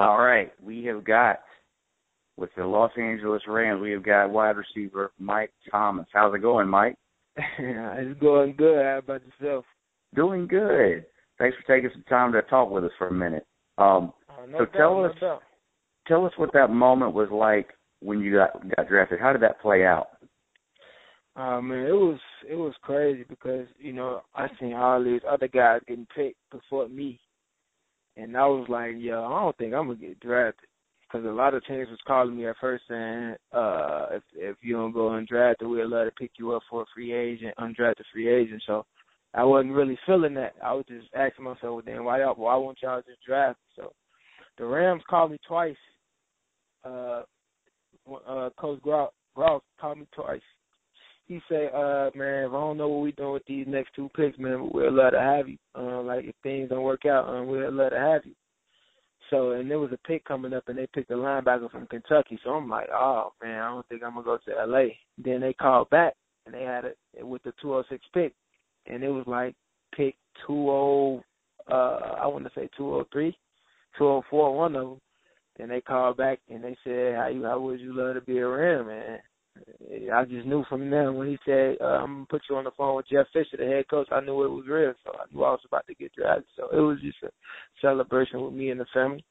All right, we have got with the Los Angeles Rams, we have got wide receiver Mike Thomas. How's it going, Mike? it's going good. How about yourself? Doing good. Thanks for taking some time to talk with us for a minute. Um, uh, no so doubt, tell no us, doubt. tell us what that moment was like when you got got drafted. How did that play out? Uh, man, it was it was crazy because you know I seen all these other guys getting picked before me, and I was like, yo, I don't think I'm gonna get drafted because a lot of teams was calling me at first saying, uh, if if you don't go undrafted, we'll let it pick you up for a free agent, undrafted free agent. So I wasn't really feeling that. I was just asking myself, well, then why y'all, why won't y'all just draft? So the Rams called me twice. Uh, uh, Coach Grout, Grout called me twice. He said, uh, man, if I don't know what we doing with these next two picks, man, we'll let to have you. Uh, like if things don't work out, um, we'll let to have you. So and there was a pick coming up, and they picked a linebacker from Kentucky. So I'm like, oh man, I don't think I'm gonna go to L.A. Then they called back, and they had it with the 206 pick, and it was like pick 20, uh, I want to say 203, 204, one of them. Then they called back and they said, how you, how would you love to be a Ram, man? I just knew from then when he said, uh, "I'm gonna put you on the phone with Jeff Fisher, the head coach." I knew it was real, so I knew I was about to get drafted. So it was just a celebration with me and the family.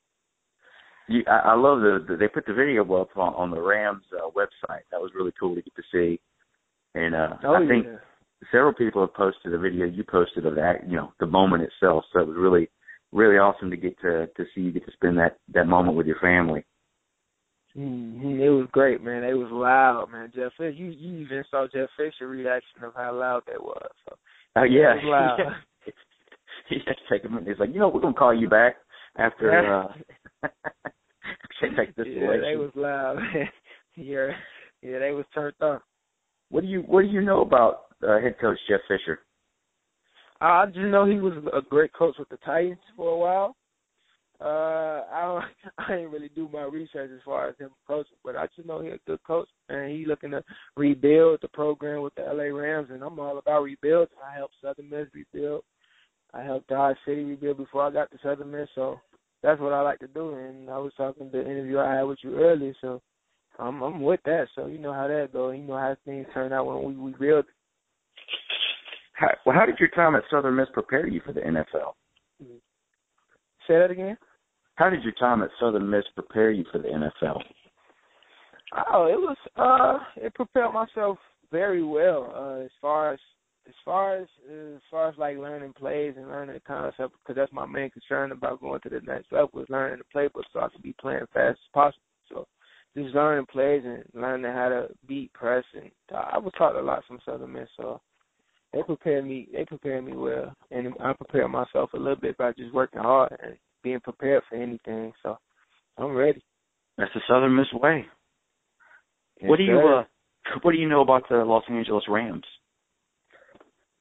You, I, I love the, the they put the video up on, on the Rams uh, website. That was really cool to get to see. And uh oh, I think yeah. several people have posted a video you posted of that, you know, the moment itself. So it was really, really awesome to get to to see you get to spend that that moment with your family. Mm-hmm. It was great, man. It was loud, man. Jeff you you even saw Jeff Fisher reaction of how loud that was. So Oh yeah, it was loud. he had to take a minute. He's like, you know, we're gonna call you back after uh take this yeah, election. they was loud. yeah, yeah, they was turned up. What do you What do you know about uh, head coach Jeff Fisher? I just know he was a great coach with the Titans for a while. Uh, I don't, I didn't really do my research as far as him coaching, but I just know he's a good coach, and he's looking to rebuild the program with the LA Rams, and I'm all about rebuilding. I helped Southern Miss rebuild. I helped Dodge City rebuild before I got to Southern Miss, so that's what I like to do. And I was talking to the interview I had with you earlier, so I'm I'm with that. So you know how that goes. You know how things turn out when we rebuild. How, well, how did your time at Southern Miss prepare you for the NFL? Say that again. How did your time at Southern Miss prepare you for the NFL? Oh, it was uh it prepared myself very well uh as far as as far as as far as like learning plays and learning the concept because that's my main concern about going to the next level was learning the playbook so I can be playing fast as possible. So just learning plays and learning how to beat press and I was taught a lot from Southern Miss so they prepared me they prepared me well and I prepared myself a little bit by just working hard and being prepared for anything. So I'm ready. That's the Southern Miss way. Yes, what do you uh What do you know about the Los Angeles Rams?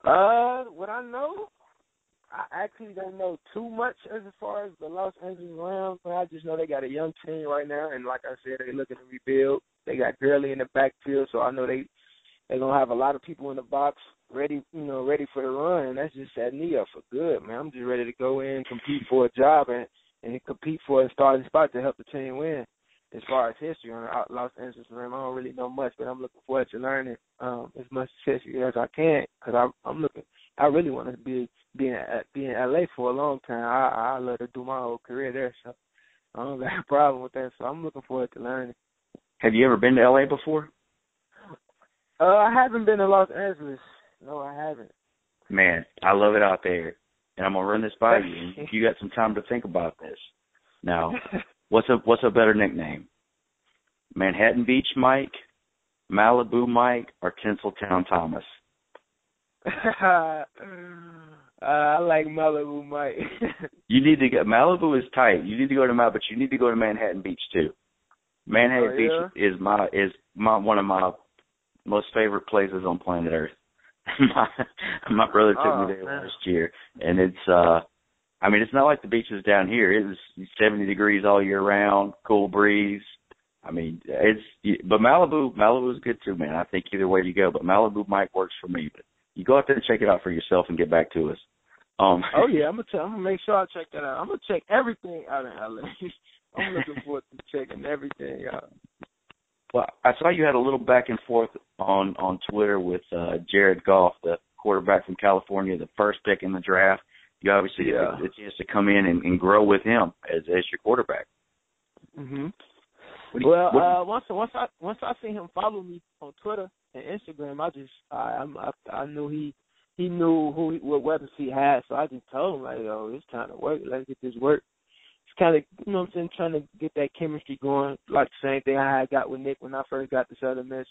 Uh, what I know, I actually don't know too much as far as the Los Angeles Rams, but I just know they got a young team right now, and like I said, they're looking to rebuild. They got Gurley in the backfield, so I know they they're gonna have a lot of people in the box ready, you know, ready for the run, and that's just setting me up for good, man. I'm just ready to go in, compete for a job, and and compete for a starting spot to help the team win. As far as history on the Los Angeles Rams, I don't really know much, but I'm looking forward to learning um, as much history as I can because I, I'm looking. I really want to be be in be in LA for a long time. I I love to do my whole career there, so I don't got a problem with that. So I'm looking forward to learning. Have you ever been to LA before? Uh, I haven't been to Los Angeles. No, I haven't. Man, I love it out there, and I'm gonna run this by you. and You got some time to think about this. Now, what's a what's a better nickname? Manhattan Beach Mike, Malibu Mike, or Tinseltown Thomas? uh, I like Malibu Mike. You need to get Malibu is tight. You need to go to Malibu, but you need to go to Manhattan Beach too. Manhattan Oh, Beach yeah? is my is my one of my most favorite places on planet Earth. my my brother took Oh, me there man. last year, and it's uh, I mean it's not like the beaches down here. It was 70 degrees all year round, cool breeze. I mean it's but Malibu Malibu's is good too, man. I think either way you go, but Malibu might works for me. But you go out there and check it out for yourself and get back to us. Um, oh yeah, I'm gonna tell, I'm gonna make sure I check that out. I'm gonna check everything out in LA. I'm looking forward to checking everything out. Well, I saw you had a little back and forth on on Twitter with uh Jared Goff, the quarterback from California, the first pick in the draft. You obviously yeah. get a chance to come in and, and grow with him as as your quarterback. Mhm. You- Well, what- uh, once once I once I seen him follow me on Twitter and Instagram, I just I I'm, I I knew he he knew who he, what weapons he had, so I just told him like, yo, it's time to work. Let's get this work. Kind of you know what I'm saying, trying to get that chemistry going, like the same thing I had got with Nick when I first got to Southern Miss.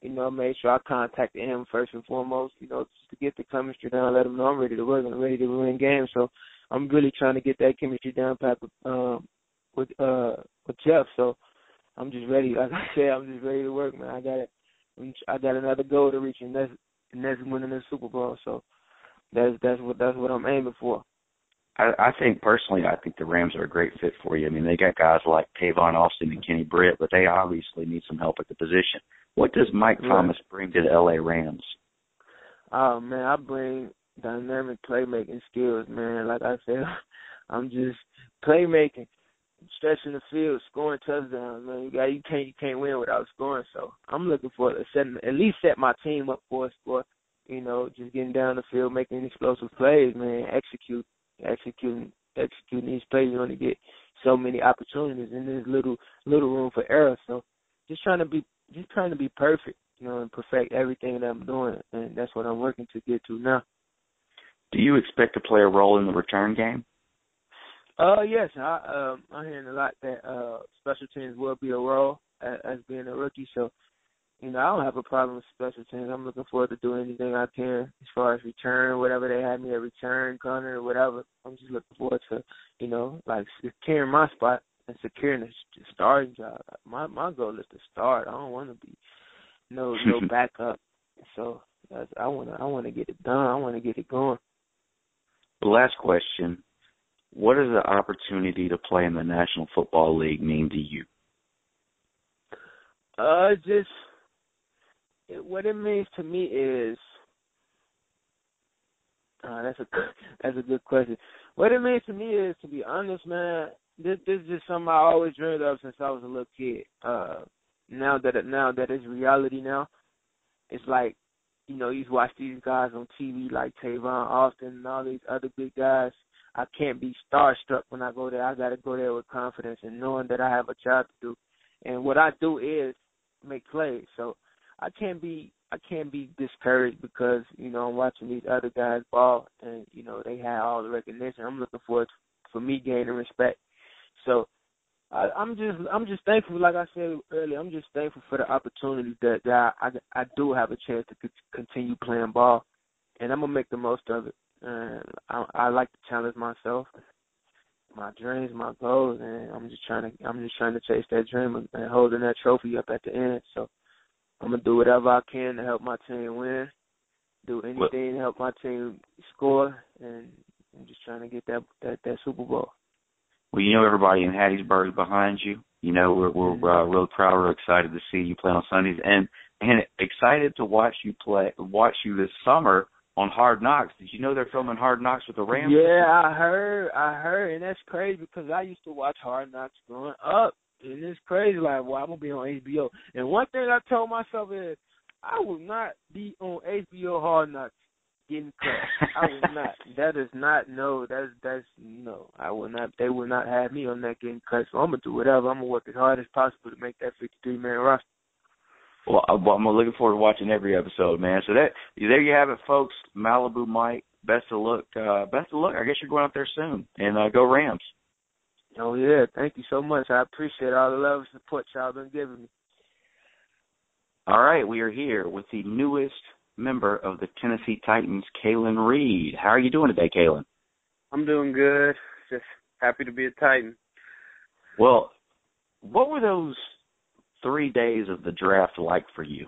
You know, I made sure I contacted him first and foremost, you know, just to get the chemistry down, let him know I'm ready to work and I'm ready to win games. So I'm really trying to get that chemistry down pat with um with uh with Jeff. So I'm just ready. Like I said, I'm just ready to work, man. I got it. I got another goal to reach, and that's and that's winning the Super Bowl. So that's that's what that's what I'm aiming for. I, I think personally, I think the Rams are a great fit for you. I mean, they got guys like Tavon Austin and Kenny Britt, but they obviously need some help at the position. What does Mike Right. Thomas bring to the LA Rams? Oh man, I bring dynamic playmaking skills, man. Like I said, I'm just playmaking, stretching the field, scoring touchdowns, man. You got you can't you can't win without scoring. So I'm looking for to set at least set my team up for a score. You know, just getting down the field, making explosive plays, man. Execute, executing, executing these plays. You only get so many opportunities, and there's little little room for error. So just trying to be just trying to be perfect, you know, and perfect everything that I'm doing, and that's what I'm working to get to now. Do you expect to play a role in the return game? Uh, yes, I um I'm hearing a lot that uh special teams will be a role as, as being a rookie, so you know I don't have a problem with special teams. I'm looking forward to doing anything I can as far as return, whatever they have me at return, gunner, or whatever. I'm just looking forward to you know like securing my spot and securing the the starting job. My my goal is to start. I don't want to be no no backup. So that's, I want to I want to get it done. I want to get it going. The last question: What does the opportunity to play in the National Football League mean to you? Uh, just it, what it means to me is uh, that's a that's a good question. What it means to me is, to be honest, man, this this is just something I always dreamed of since I was a little kid. Uh, now that it, now that it's reality now, it's like you know you watch these guys on TV like Tavon Austin and all these other big guys. I can't be starstruck when I go there. I got to go there with confidence and knowing that I have a job to do. And what I do is make plays. So I can't be I can't be discouraged because you know I'm watching these other guys ball and you know they have all the recognition. I'm looking for for me gaining respect. So I, I'm just I'm just thankful. Like I said earlier, I'm just thankful for the opportunity that, that I, I I do have a chance to continue playing ball, and I'm gonna make the most of it. And I, I like to challenge myself, my dreams, my goals, and I'm just trying to I'm just trying to chase that dream and, and holding that trophy up at the end. So I'm gonna do whatever I can to help my team win, do anything to help my team score, and I'm just trying to get that that that Super Bowl. Well, you know everybody in Hattiesburg is behind you. You know we're we're uh, real proud, we're excited to see you play on Sundays, and and excited to watch you play, watch you this summer on Hard Knocks. Did you know they're filming Hard Knocks with the Rams? Yeah, I heard, I heard, and that's crazy because I used to watch Hard Knocks growing up, and it's crazy. Like, well, I'm gonna be on HBO, and one thing I told myself is, I will not be on HBO Hard Knocks getting cut. I will not. That is not no. That's that's no. I will not. They will not have me on that getting cut. So I'm gonna do whatever. I'm gonna work as hard as possible to make that 53 man roster. Well, I'm looking forward to watching every episode, man. So that there you have it, folks. Malibu Mike, best of luck. Uh, best of luck. I guess you're going out there soon, and uh, go Rams. Oh yeah, thank you so much. I appreciate all the love and support y'all been giving me. All right, we are here with the newest member of the Tennessee Titans, Kalan Reed. How are you doing today, Kalan? I'm doing good. Just happy to be a Titan. Well, what were those three days of the draft like for you?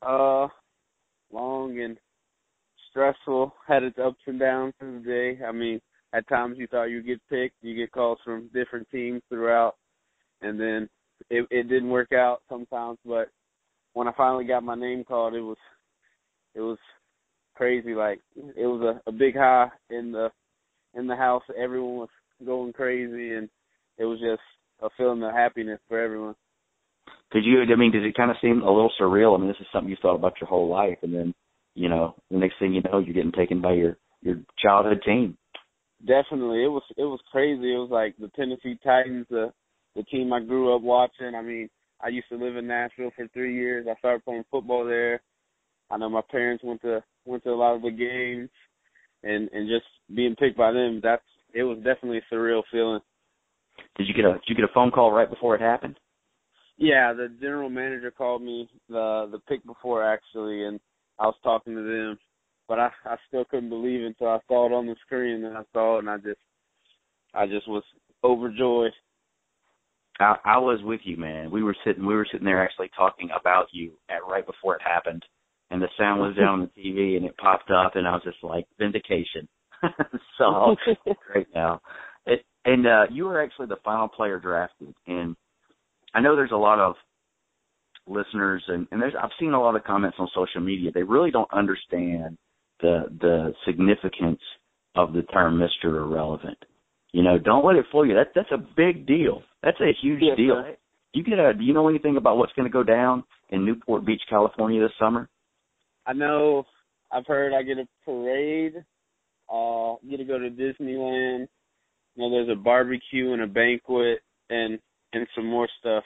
Uh, long and stressful. Had its ups and downs through the day. I mean, at times you thought you'd get picked. You get calls from different teams throughout, and then it it didn't work out sometimes. But when I finally got my name called, it was it was crazy. Like it was a, a big high in the in the house. Everyone was going crazy, and it was just a feeling of happiness for everyone. Did you? I mean, does it kind of seem a little surreal? I mean, this is something you thought about your whole life, and then you know, the next thing you know, you're getting taken by your your childhood team. Definitely, it was it was crazy. It was like the Tennessee Titans, the the team I grew up watching. I mean, I used to live in Nashville for three years. I started playing football there. I know my parents went to went to a lot of the games, and and just being picked by them, that's it was definitely a surreal feeling. Did you get a Did you get a phone call right before it happened? Yeah, the general manager called me the the pick before actually, and I was talking to them, but I I still couldn't believe it until I saw it on the screen, and I saw it, and I just I just was overjoyed. I, I was with you, man. We were sitting we were sitting there actually talking about you at right before it happened, and the sound was down on the TV, and it popped up, and I was just like vindication. so great now. It, and uh you were actually the final player drafted, and I know there's a lot of listeners and, and there's I've seen a lot of comments on social media. They really don't understand the the significance of the term Mr. Irrelevant. You know, don't let it fool you. That that's a big deal. That's a huge yes, deal. Sir. You get a do you know anything about what's gonna go down in Newport Beach, California this summer? I know I've heard I get a parade, uh get to go to Disneyland. You know, there's a barbecue and a banquet and and some more stuff.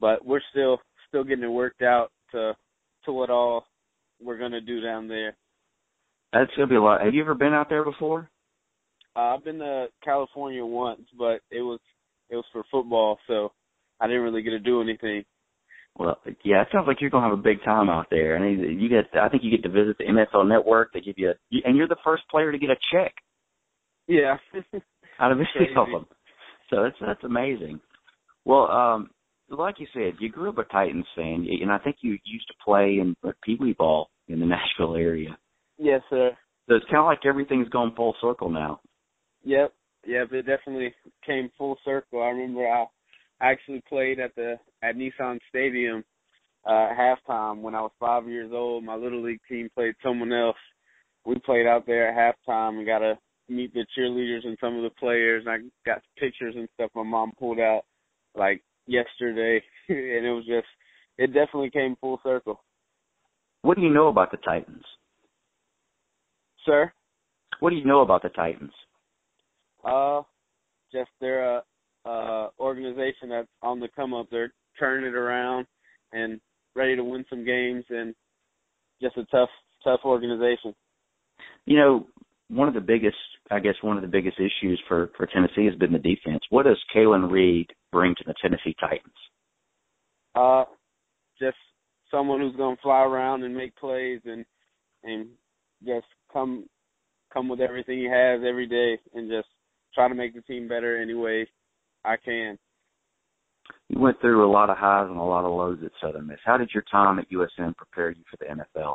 But we're still still getting it worked out to to what all we're gonna do down there. That's gonna be a lot. Have you ever been out there before? Uh, I've been to California once, but it was it was for football, so I didn't really get to do anything. Well, yeah, it sounds like you're gonna have a big time out there. I mean, you get. I think you get to visit the NFL Network. They give you, a, and you're the first player to get a check. Yeah. out of any of them. So that's that's amazing. Well, um, like you said, you grew up a Titans fan, and I think you used to play in Pee Wee ball in the Nashville area. Yes, sir. So it's kind of like everything's going full circle now. Yep, yep. It definitely came full circle. I remember I actually played at the at Nissan Stadium uh, halftime when I was five years old. My little league team played someone else. We played out there at halftime and got to meet the cheerleaders and some of the players. And I got pictures and stuff my mom pulled out like yesterday, and it was just it definitely came full circle. What do you know about the Titans? Sir? What do you know about the Titans? Uh, just they're a, a organization that's on the come up. They're turning it around and ready to win some games, and just a tough, tough organization. You know, one of the biggest, I guess, one of the biggest issues for for Tennessee has been the defense. What does Kalan Reed bring to the Tennessee Titans? Uh, just someone who's going to fly around and make plays and and just come come with everything he has every day and just try to make the team better any way I can. You went through a lot of highs and a lot of lows at Southern Miss. How did your time at USM prepare you for the NFL?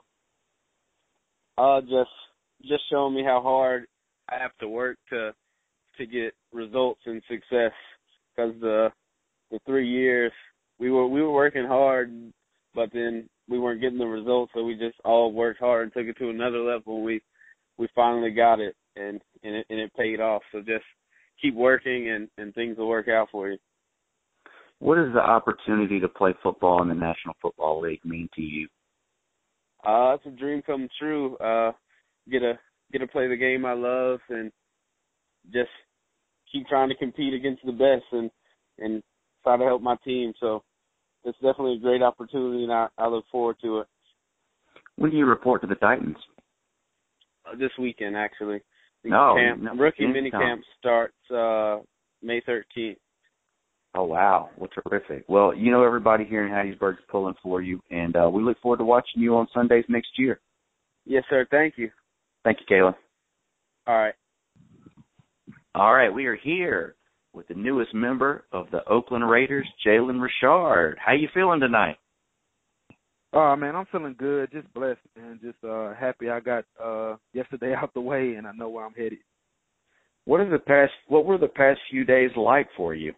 Uh, just just showing me how hard I have to work to to get results and success. Because the the three years we were we were working hard, but then we weren't getting the results, so we just all worked hard and took it to another level. We we finally got it, and and it, and it paid off. So just keep working, and and things will work out for you. What does the opportunity to play football in the National Football League mean to you? Uh, it's a dream come true. Uh, get to get to play the game I love and just keep trying to compete against the best and and try to help my team. So it's definitely a great opportunity, and I, I look forward to it. When do you report to the Titans? Uh, this weekend, actually. The no, camp, no, rookie mini camp starts uh May 13th. Oh wow, well terrific. Well, you know everybody here in Hattiesburg's pulling for you, and uh, we look forward to watching you on Sundays next year. Yes, sir. Thank you. Thank you, Kayla. All right. All right, we are here with the newest member of the Oakland Raiders, Jalen Richard. How you feeling tonight? Oh man, I'm feeling good, just blessed and just uh happy I got uh yesterday out the way and I know where I'm headed. What are the past what were the past few days like for you?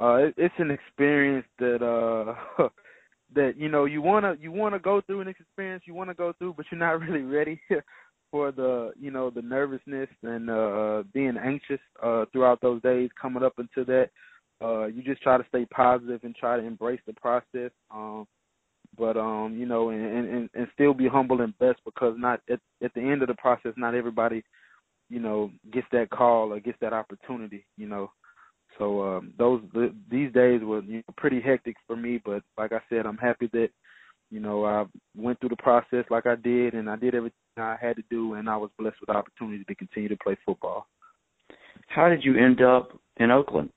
Uh it, it's an experience that uh that you know you want to you want to go through an experience you want to go through but you're not really ready for the you know the nervousness and uh being anxious uh throughout those days coming up into that. Uh you just try to stay positive and try to embrace the process. Um but um you know and and and still be humble and best because not at at the end of the process not everybody you know gets that call or gets that opportunity you know so um those the, these days were you know, pretty hectic for me but like i said i'm happy that you know i went through the process like i did and i did everything i had to do and i was blessed with the opportunity to continue to play football how did you end up in oakland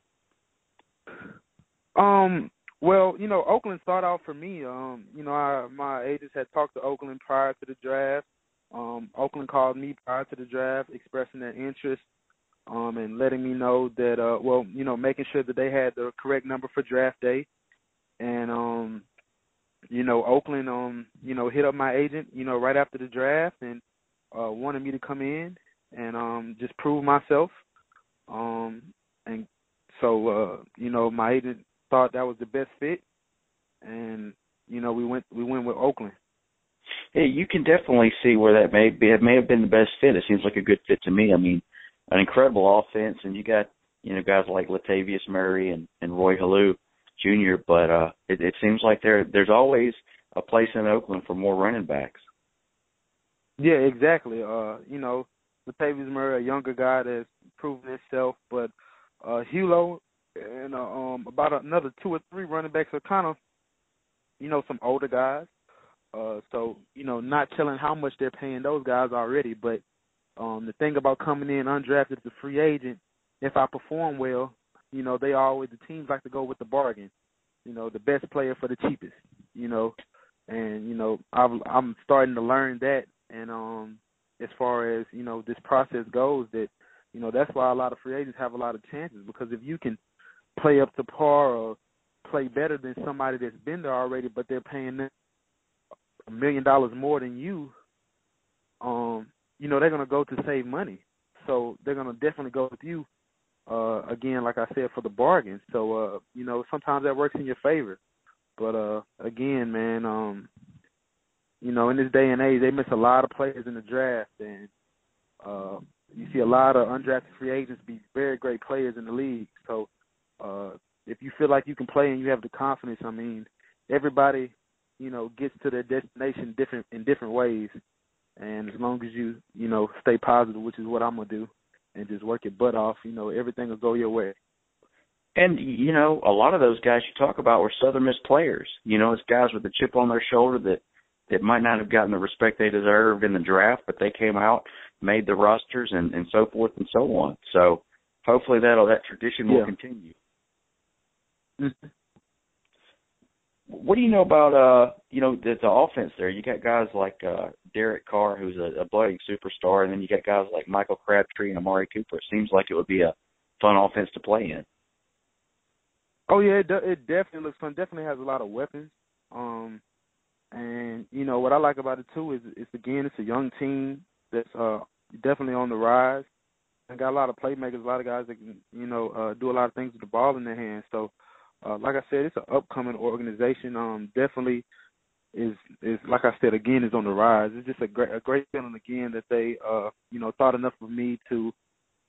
um well, you know, Oakland started out for me. Um, you know, I, my agents had talked to Oakland prior to the draft. Um, Oakland called me prior to the draft, expressing their interest, um, and letting me know that, uh, well, you know, making sure that they had the correct number for draft day. And, um, you know, Oakland, um, you know, hit up my agent, you know, right after the draft and uh, wanted me to come in and um, just prove myself. Um, and so, uh, you know, my agent thought that was the best fit, and you know we went we went with Oakland. Yeah, you can definitely see where that may be. It may have been the best fit. It seems like a good fit to me. I mean, an incredible offense, and you got you know guys like Latavius Murray and and Roy Helu Jr. But uh, it, it seems like there there's always a place in Oakland for more running backs. Yeah, exactly. Uh, you know, Latavius Murray, a younger guy that's proven himself, but uh Helu and uh, um about another two or three running backs are kind of you know some older guys. Uh so, you know, not telling how much they're paying those guys already, but um the thing about coming in undrafted as a free agent, if I perform well, you know, they always the teams like to go with the bargain. You know, the best player for the cheapest, you know. And, you know, I've I'm starting to learn that and um as far as, you know, this process goes that you know, that's why a lot of free agents have a lot of chances because if you can play up to par or play better than somebody that's been there already, but they're paying them a million dollars more than you, um, you know, they're gonna go to save money. So they're gonna definitely go with you. Uh again, like I said, for the bargain. So uh, you know, sometimes that works in your favor. But uh again, man, um, you know, in this day and age they miss a lot of players in the draft and uh you see a lot of undrafted free agents be very great players in the league. So uh, if you feel like you can play and you have the confidence, I mean, everybody, you know, gets to their destination different in different ways. And as long as you, you know, stay positive, which is what I'm gonna do, and just work your butt off, you know, everything will go your way. And you know, a lot of those guys you talk about were Southern Miss players. You know, it's guys with a chip on their shoulder that that might not have gotten the respect they deserved in the draft, but they came out, made the rosters, and and so forth and so on. So hopefully that'll that tradition will yeah. continue. Mm-hmm. What do you know about uh you know the, the offense there? You got guys like uh Derek Carr, who's a, a budding superstar, and then you got guys like Michael Crabtree and Amari Cooper. It seems like it would be a fun offense to play in. Oh yeah, it, it definitely looks fun. Definitely has a lot of weapons. Um, and you know what I like about it too is it's again it's a young team that's uh definitely on the rise. And got a lot of playmakers, a lot of guys that can you know uh do a lot of things with the ball in their hands. So uh, like I said, it's an upcoming organization. Um, definitely is is like I said again is on the rise. It's just a great a great feeling again that they uh you know thought enough of me to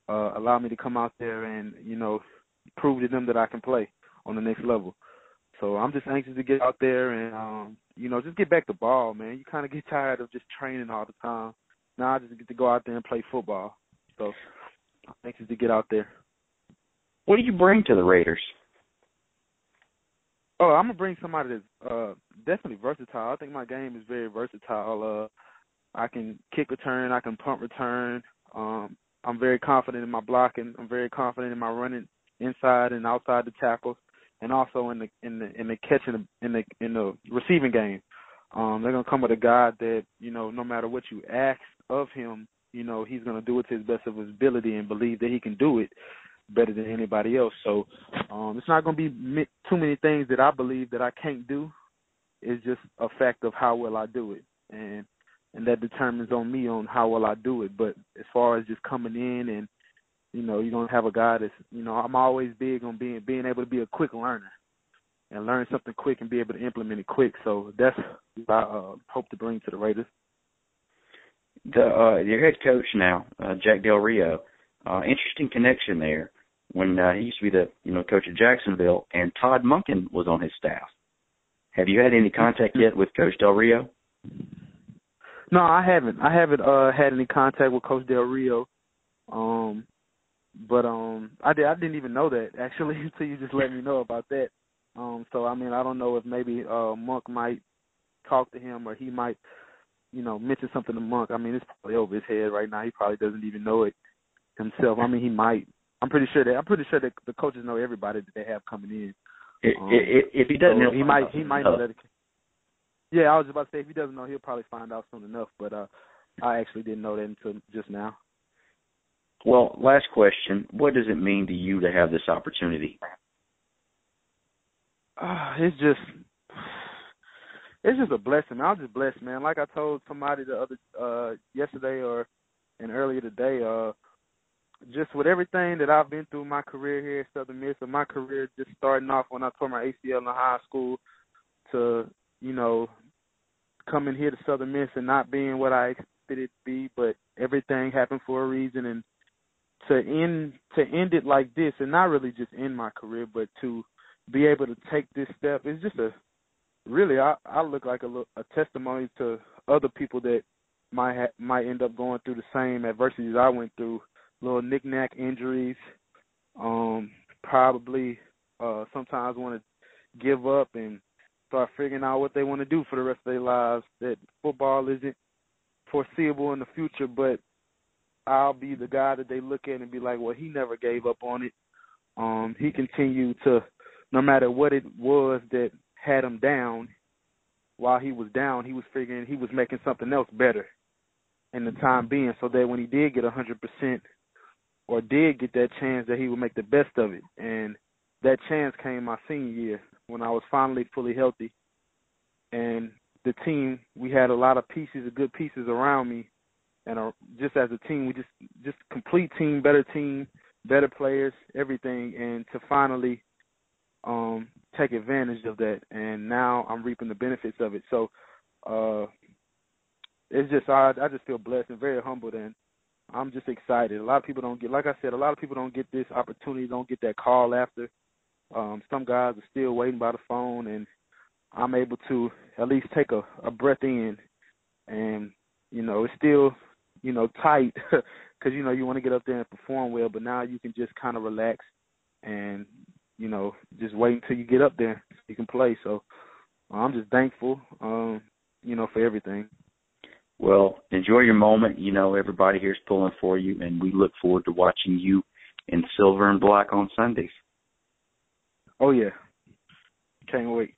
uh allow me to come out there and you know prove to them that I can play on the next level. So I'm just anxious to get out there and um you know just get back to ball, man. You kind of get tired of just training all the time. Now I just get to go out there and play football. So I'm anxious to get out there. What do you bring to the Raiders? Oh, I'm gonna bring somebody that's uh definitely versatile. I think my game is very versatile. Uh I can kick return, I can punt return. Um I'm very confident in my blocking. I'm very confident in my running inside and outside the tackles and also in the in the in the catching in the in the receiving game. Um they're gonna come with a guy that, you know, no matter what you ask of him, you know, he's gonna do it to his best of his ability and believe that he can do it better than anybody else. So um, it's not going to be too many things that I believe that I can't do. It's just a fact of how well I do it, and and that determines on me on how well I do it. But as far as just coming in and you know you're gonna have a guy that's you know I'm always big on being being able to be a quick learner and learn something quick and be able to implement it quick. So that's what I uh, hope to bring to the Raiders. the uh, your head coach now, uh, Jack Del Rio. Uh, interesting connection there. When uh, he used to be the you know coach of Jacksonville, and Todd Monken was on his staff. Have you had any contact yet with Coach Del Rio? No, I haven't. I haven't uh had any contact with Coach Del Rio. Um but um I did I didn't even know that actually until you just let me know about that. Um so I mean I don't know if maybe uh Monk might talk to him or he might, you know, mention something to Monk. I mean it's probably over his head right now. He probably doesn't even know it himself. I mean he might. I'm pretty sure that I'm pretty sure that the coaches know everybody that they have coming in. Um, if, if he doesn't, so he might he might know that. It, yeah, I was about to say if he doesn't know, he'll probably find out soon enough. But uh I actually didn't know that until just now. Well, last question: What does it mean to you to have this opportunity? Uh, it's just it's just a blessing. I'm just blessed, man. Like I told somebody the other uh yesterday or and earlier today, uh just with everything that I've been through my career here at Southern Miss, and my career just starting off when I tore my ACL in high school to, you know, coming here to Southern Miss and not being what I expected it to be, but everything happened for a reason. And to end to end it like this and not really just end my career, but to be able to take this step is just a really I I look like a, a testimony to other people that might ha- might end up going through the same adversities I went through little knickknack injuries, um, probably uh sometimes want to give up and start figuring out what they want to do for the rest of their lives. That football isn't foreseeable in the future, but I'll be the guy that they look at and be like, well, he never gave up on it. Um, he continued to, no matter what it was that had him down, while he was down, he was figuring he was making something else better in the time being, so that when he did get a hundred percent or did get that chance that he would make the best of it. And that chance came my senior year when I was finally fully healthy. And the team, we had a lot of pieces, of good pieces around me, and uh, just as a team, we just just complete team, better team, better players, everything, and to finally um take advantage of that. And now I'm reaping the benefits of it. So uh it's just I I just feel blessed and very humbled and I'm just excited. A lot of people don't get, like I said, a lot of people don't get this opportunity, don't get that call after. Um, some guys are still waiting by the phone, and I'm able to at least take a, a breath in, and you know it's still, you know, tight because you know you want to get up there and perform well, but now you can just kind of relax and you know just wait until you get up there you can play. So I'm just thankful, um, you know, for everything. Well, enjoy your moment. You know, everybody here's pulling for you, and we look forward to watching you in silver and black on Sundays. Oh, yeah. Can't wait.